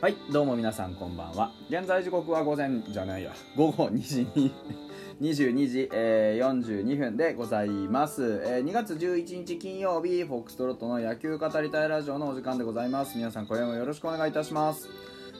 はいどうも皆さんこんばんは現在時刻は午前じゃないや午後2時に 22時、えー、42分でございます、えー2月11日金曜日フォックストロットの野球語りたいラジオのお時間でございます皆さん今夜もよろしくお願いいたします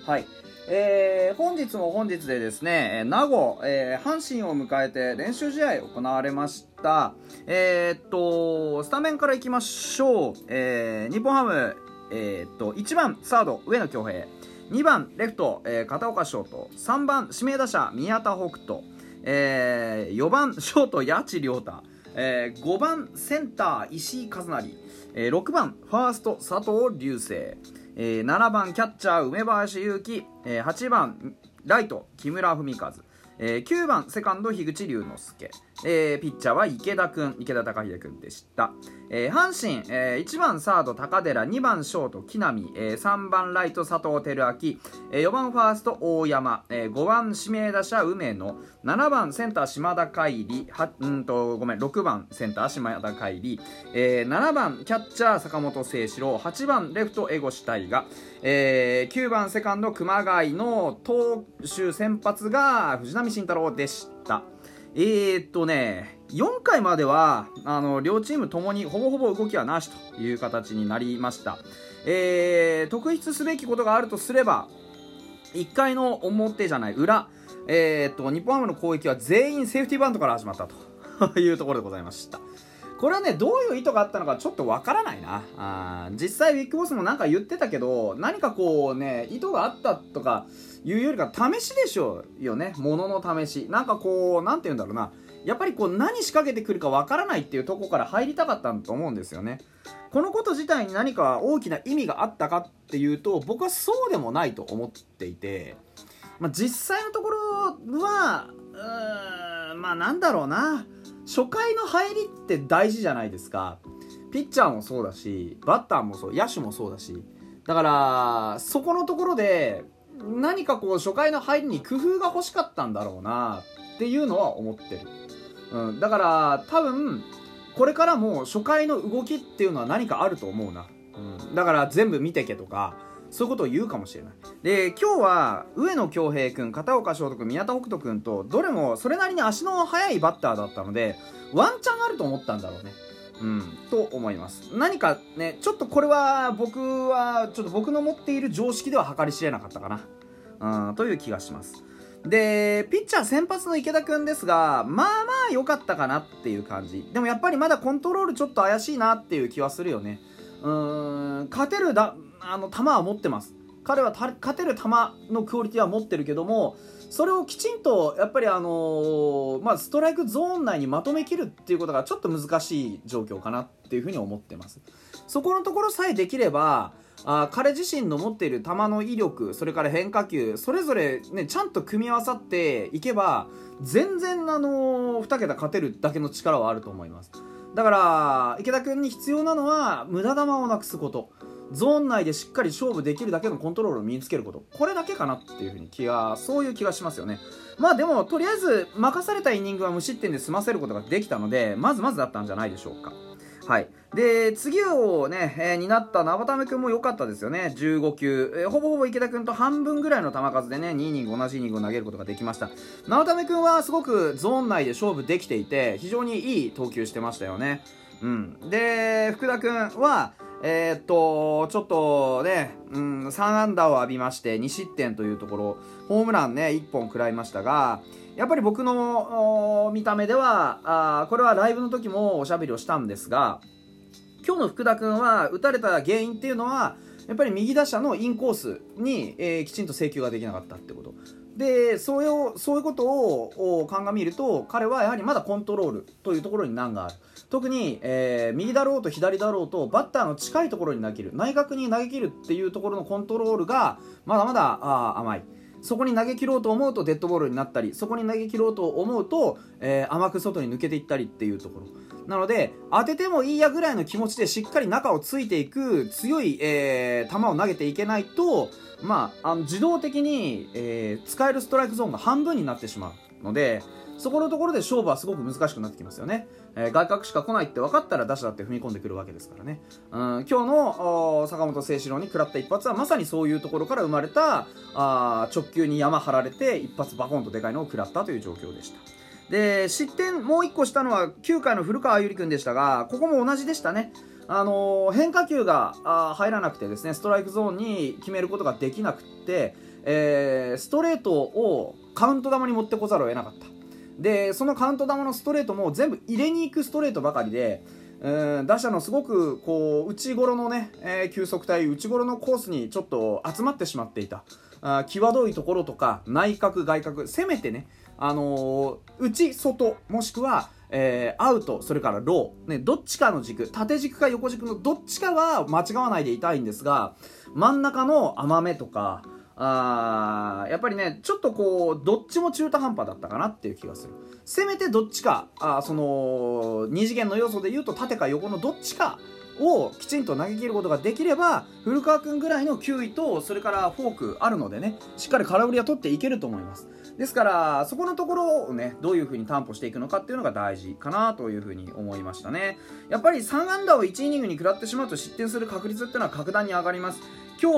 はいえー本日も本日でですね、えー名護、えー阪神を迎えて練習試合行われました。えーっと、スタメンからいきましょう。えー日本ハム、えーっと、1番サード、上野恭平。2番レフト、えー片岡翔と3番指名打者宮田北斗、え4番ショート八千亮太、え5番センター石井和成、えー6番ファースト佐藤隆星、えー7番キャッチャー梅林優希、えー8番ライト木村文和、えー9番セカンド樋口龍之介、えーピッチャーは池田君池田貴秀君でした、えー阪神、え1番サード高寺2番ショート木浪、えー3番ライト佐藤輝明、え4番ファースト大山、え5番指名打者梅野7番センター島田海里はうんとごめん6番センター島田海里、えー7番キャッチャー坂本誠志郎8番レフト江越大河、えー9番セカンド熊谷の投手先発が藤浪晋太郎でした。えー、っとね4回まではあの両チームともにほぼほぼ動きはなしという形になりました、えー、特筆すべきことがあるとすれば1回の表じゃない裏えー、っと日本ハムの攻撃は全員セーフティーバントから始まったというところでございました。これはねどういう意図があったのかちょっとわからないな。あ実際ビッグボスもなんか言ってたけど何かこうね意図があったとかいうよりか試しでしょうよね。ものの試し。なんかこうなんて言うんだろうな。やっぱりこう何仕掛けてくるかわからないっていうとこから入りたかったんだと思うんですよね。このこと自体に何か大きな意味があったかっていうと僕はそうでもないと思っていて、まあ、実際のところはうーんまあなんだろうな。初回の入りって大事じゃないですか。ピッチャーもそうだしバッターもそう野手もそうだし。だからそこのところで何かこう初回の入りに工夫が欲しかったんだろうなっていうのは思ってる、うん、だから多分これからも初回の動きっていうのは何かあると思うな、うん、だから全部見てけとかそういうことを言うかもしれない。で今日は上野恭平君片岡翔太君宮田北斗君とどれもそれなりに足の速いバッターだったのでワンチャンあると思ったんだろうね。うん、と思います。何かねちょっとこれは僕はちょっと僕の持っている常識では計り知れなかったかな、うん、という気がします。でピッチャー先発の池田君ですがまあまあ良かったかなっていう感じ。でもやっぱりまだコントロールちょっと怪しいなっていう気はするよね。うーん。勝てるだあの球は持ってます。彼は勝てる球のクオリティは持ってるけどもそれをきちんとやっぱりあのーまあ、ストライクゾーン内にまとめきるっていうことがちょっと難しい状況かなっていうふうに思ってます。そこのところさえできればあ彼自身の持っている球の威力それから変化球それぞれ、ね、ちゃんと組み合わさっていけば全然、あのー、2桁勝てるだけの力はあると思います。だから池田君に必要なのは無駄球をなくすこと。ゾーン内でしっかり勝負できるだけのコントロールを身につけること。これだけかなっていうふうに気がそういう気がしますよね。まあでもとりあえず任されたイニングは無失点で済ませることができたのでまずまずだったんじゃないでしょうか。はい、で次をね、えー担った生田目君も良かったですよね、15球、えーほぼほぼ池田君と半分ぐらいの球数でね、2イニング、同じイニングを投げることができました、生田目君はすごくゾーン内で勝負できていて、非常にいい投球してましたよね。うん、で、福田君は、えーっと、ちょっとね、うん、3安打を浴びまして、2失点というところ、ホームランね、1本食らいましたが、やっぱり僕の見た目ではあこれはライブの時もおしゃべりをしたんですが今日の福田君は打たれた原因っていうのはやっぱり右打者のインコースに、えーきちんと制球ができなかったってこと。でそれをそういうことを鑑みると彼はやはりまだコントロールというところに難がある。特に、えー右だろうと左だろうとバッターの近いところに投げる。内角に投げ切るっていうところのコントロールがまだまだあ甘い。そこに投げ切ろうと思うとデッドボールになったりそこに投げ切ろうと思うと、えー甘く外に抜けていったりっていうところ。なので当ててもいいやぐらいの気持ちでしっかり中をついていく強い、えー球を投げていけないと、まあ、あの自動的に、えー使えるストライクゾーンが半分になってしまうのでそこのところで勝負はすごく難しくなってきますよね。えー、外角しか来ないって分かったら打者だって踏み込んでくるわけですからね、うん、今日の坂本誠志郎に食らった一発はまさにそういうところから生まれたあ直球に山張られて一発バコンとでかいのを食らったという状況でした。で失点もう1個したのは9回の古川有理君でしたがここも同じでしたね。あのー、変化球があ入らなくてですねストライクゾーンに決めることができなくて、えー、ストレートをカウント球に持ってこざるを得なかった。でそのカウント球のストレートも全部入れに行くストレートばかりでうん打者のすごくこう内頃のね、えー、球速帯内頃のコースにちょっと集まってしまっていた。あ際どいところとか内角外角せめてねあのー、内外もしくはえー、アウト、それからロー、ね、どっちかの軸、縦軸か横軸のどっちかは間違わないでいたいんですが、真ん中の甘めとか、あやっぱりねちょっとこうどっちも中途半端だったかなっていう気がする。せめてどっちかあその2次元の要素で言うと縦か横のどっちかをきちんと投げ切ることができれば古川君ぐらいの球威とそれからフォークあるのでねしっかり空振りは取っていけると思います。ですからそこのところをねどういう風に担保していくのかっていうのが大事かなという風に思いましたね。やっぱり3安打を1イニングに食らってしまうと失点する確率っていうのは格段に上がります。今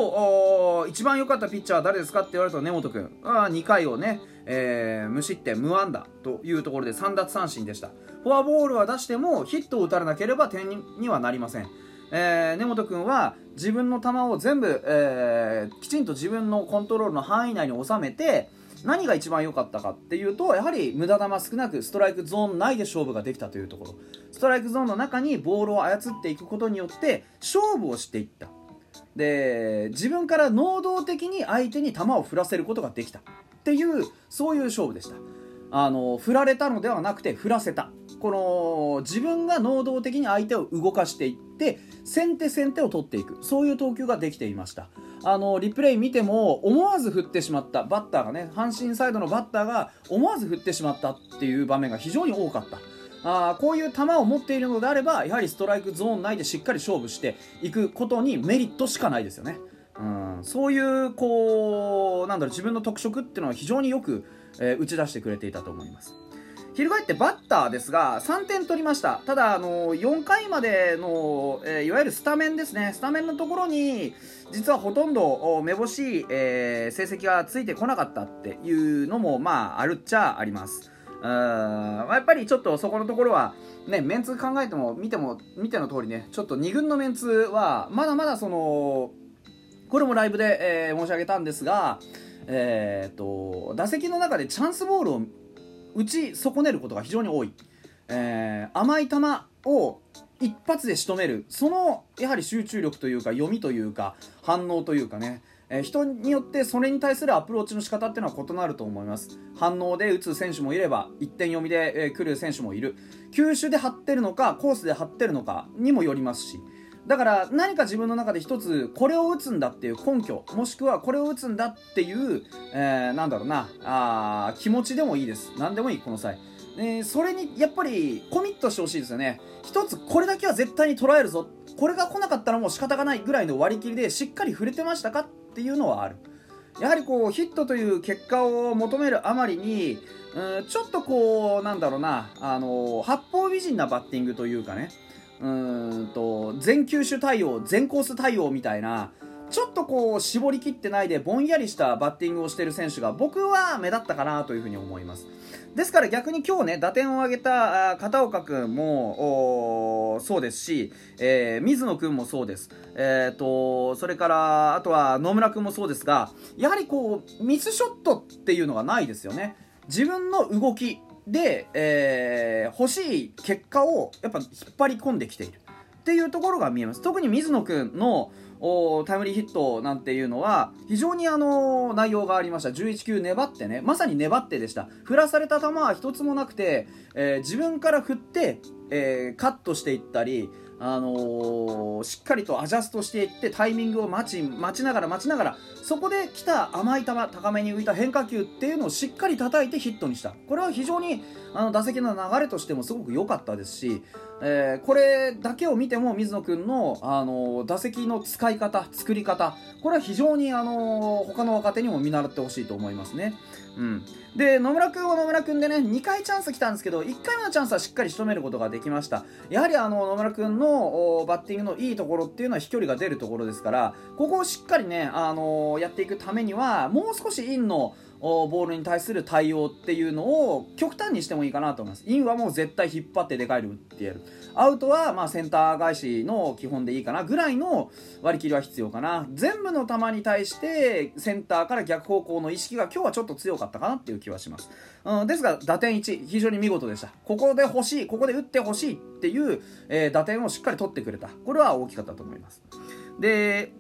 日一番良かったピッチャーは誰ですかって言われると根本君。は2回をね、えー、無失点無安打というところで3奪三振でした。フォアボールは出してもヒットを打たれなければ点にはなりません。えー、根本君は自分の球を全部、えー、きちんと自分のコントロールの範囲内に収めて何が一番良かったかっていうとやはり無駄球少なくストライクゾーン内で勝負ができたというところ。ストライクゾーンの中にボールを操っていくことによって勝負をしていった。で自分から能動的に相手に球を振らせることができたっていうそういう勝負でした。あの振られたのではなくて振らせた。この自分が能動的に相手を動かしていって先手先手を取っていく。そういう投球ができていました。あのリプレイ見ても思わず振ってしまった。バッターがね阪神サイドのバッターが思わず振ってしまったっていう場面が非常に多かった。あこういう球を持っているのであればやはりストライクゾーン内でしっかり勝負していくことにメリットしかないですよね。うん、そういうこうなんだろう自分の特色っていうのは非常によく、えー、打ち出してくれていたと思います。翻ってバッターですが3点取りましたただあの4回までの、えー、いわゆるスタメンですねスタメンのところに実はほとんどめぼしい、えー、成績がついてこなかったっていうのもまああるっちゃありますうん。やっぱりちょっとそこのところはねメンツ考えても見ても見ての通りねちょっと2軍のメンツはまだまだそのこれもライブで、えー、申し上げたんですがえー、っと打席の中でチャンスボールを打ち損ねることが非常に多い、えー、甘い球を一発で仕留める。そのやはり集中力というか読みというか反応というかね。え、人によってそれに対するアプローチの仕方っていうのは異なると思います。反応で打つ選手もいれば一点読みで、えー、来る選手もいる。球種で張ってるのかコースで張ってるのかにもよりますし。だから何か自分の中で一つこれを打つんだっていう根拠もしくはこれを打つんだっていう、えー、なんだろうなあ気持ちでもいいです。何でもいいこの際、えー、それにやっぱりコミットしてほしいですよね。一つこれだけは絶対に捉えるぞ。これが来なかったらもう仕方がないぐらいの割り切りでしっかり触れてましたかっていうのはある。やはりこうヒットという結果を求めるあまりにうんちょっとこうなんだろうなあの八方美人なバッティングというかねうんと全球種対応全コース対応みたいなちょっとこう絞りきってないでぼんやりしたバッティングをしている選手が僕は目立ったかなというふうに思います。ですから逆に今日ね打点を挙げた片岡君もそうですし、えー、水野君もそうです、えーと、それからあとは野村君もそうですがやはりこうミスショットっていうのがないですよね。自分の動きで、えー、欲しい結果をやっぱ引っ張り込んできている。っていうところが見えます。特に水野君のタイムリーヒットなんていうのは非常にあの内容がありました。11球粘ってねまさに粘ってでした。振らされた球は一つもなくて、えー、自分から振って、えー、カットしていったりあのー、しっかりとアジャストしていってタイミングを待ち待ちながら待ちながらそこで来た甘い球高めに浮いた変化球っていうのをしっかり叩いてヒットにした。これは非常にあの打席の流れとしてもすごく良かったですしえー、これだけを見ても水野君の、あの打席の使い方作り方これは非常に、あの他の若手にも見習ってほしいと思いますね。うん、で野村君は野村君でね2回チャンス来たんですけど1回目のチャンスはしっかり仕留めることができましたやはりあの野村君のバッティングのいいところっていうのは飛距離が出るところですからここをしっかりね、あのやっていくためにはもう少しインのボールに対する対応っていうのを極端にしてもいいかなと思います。インはもう絶対引っ張ってでかいで打ってやる。アウトはまあセンター返しの基本でいいかなぐらいの割り切りは必要かな。全部の球に対してセンターから逆方向の意識が今日はちょっと強かったかなっていう気はします、うん、ですが打点1非常に見事でした。ここで欲しい。ここで打ってほしいっていう、えー、打点をしっかり取ってくれた。これは大きかったと思います。で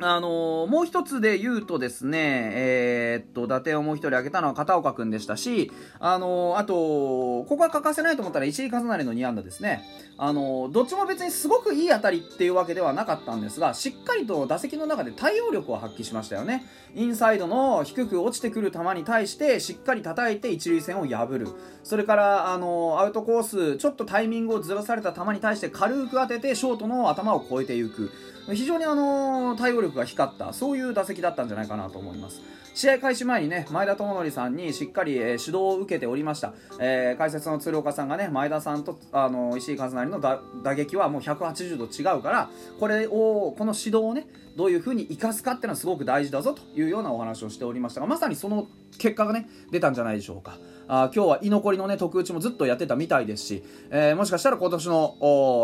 あのー、もう一つで言うとですね、えー、っと、打点をもう一人挙げたのは片岡君でしたし、あのー、あと、ここは欠かせないと思ったら石井和成の2安打ですね。あのどっちも別にすごくいい当たりっていうわけではなかったんですが、しっかりと打席の中で対応力を発揮しましたよね。インサイドの低く落ちてくる球に対してしっかり叩いて一塁線を破る。それから、あのアウトコース、ちょっとタイミングをずらされた球に対して軽く当ててショートの頭を越えていく。非常にあの対応力力が光ったそういう打席だったんじゃないかなと思います。試合開始前にね前田智則さんにしっかり、えー、指導を受けておりました、えー、解説の鶴岡さんがね前田さんとあの石井和成の打撃はもう180度違うからこれをこの指導をねどういう風に生かすかっていうのはすごく大事だぞというようなお話をしておりましたがまさにその結果がね出たんじゃないでしょうか。あ今日は居残りのね特打ちもずっとやってたみたいですし、えー、もしかしたら今年の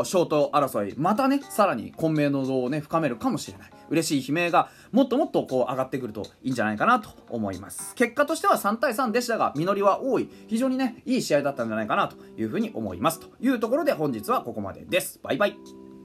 ショート争いまたねさらに混迷の度をね深めるかもしれない。嬉しい悲鳴がもっともっとこう上がってくるといいんじゃないかなと思います。結果としては3対3でしたが実りは多い。非常にねいい試合だったんじゃないかなというふうに思います。というところで本日はここまでです。バイバイ。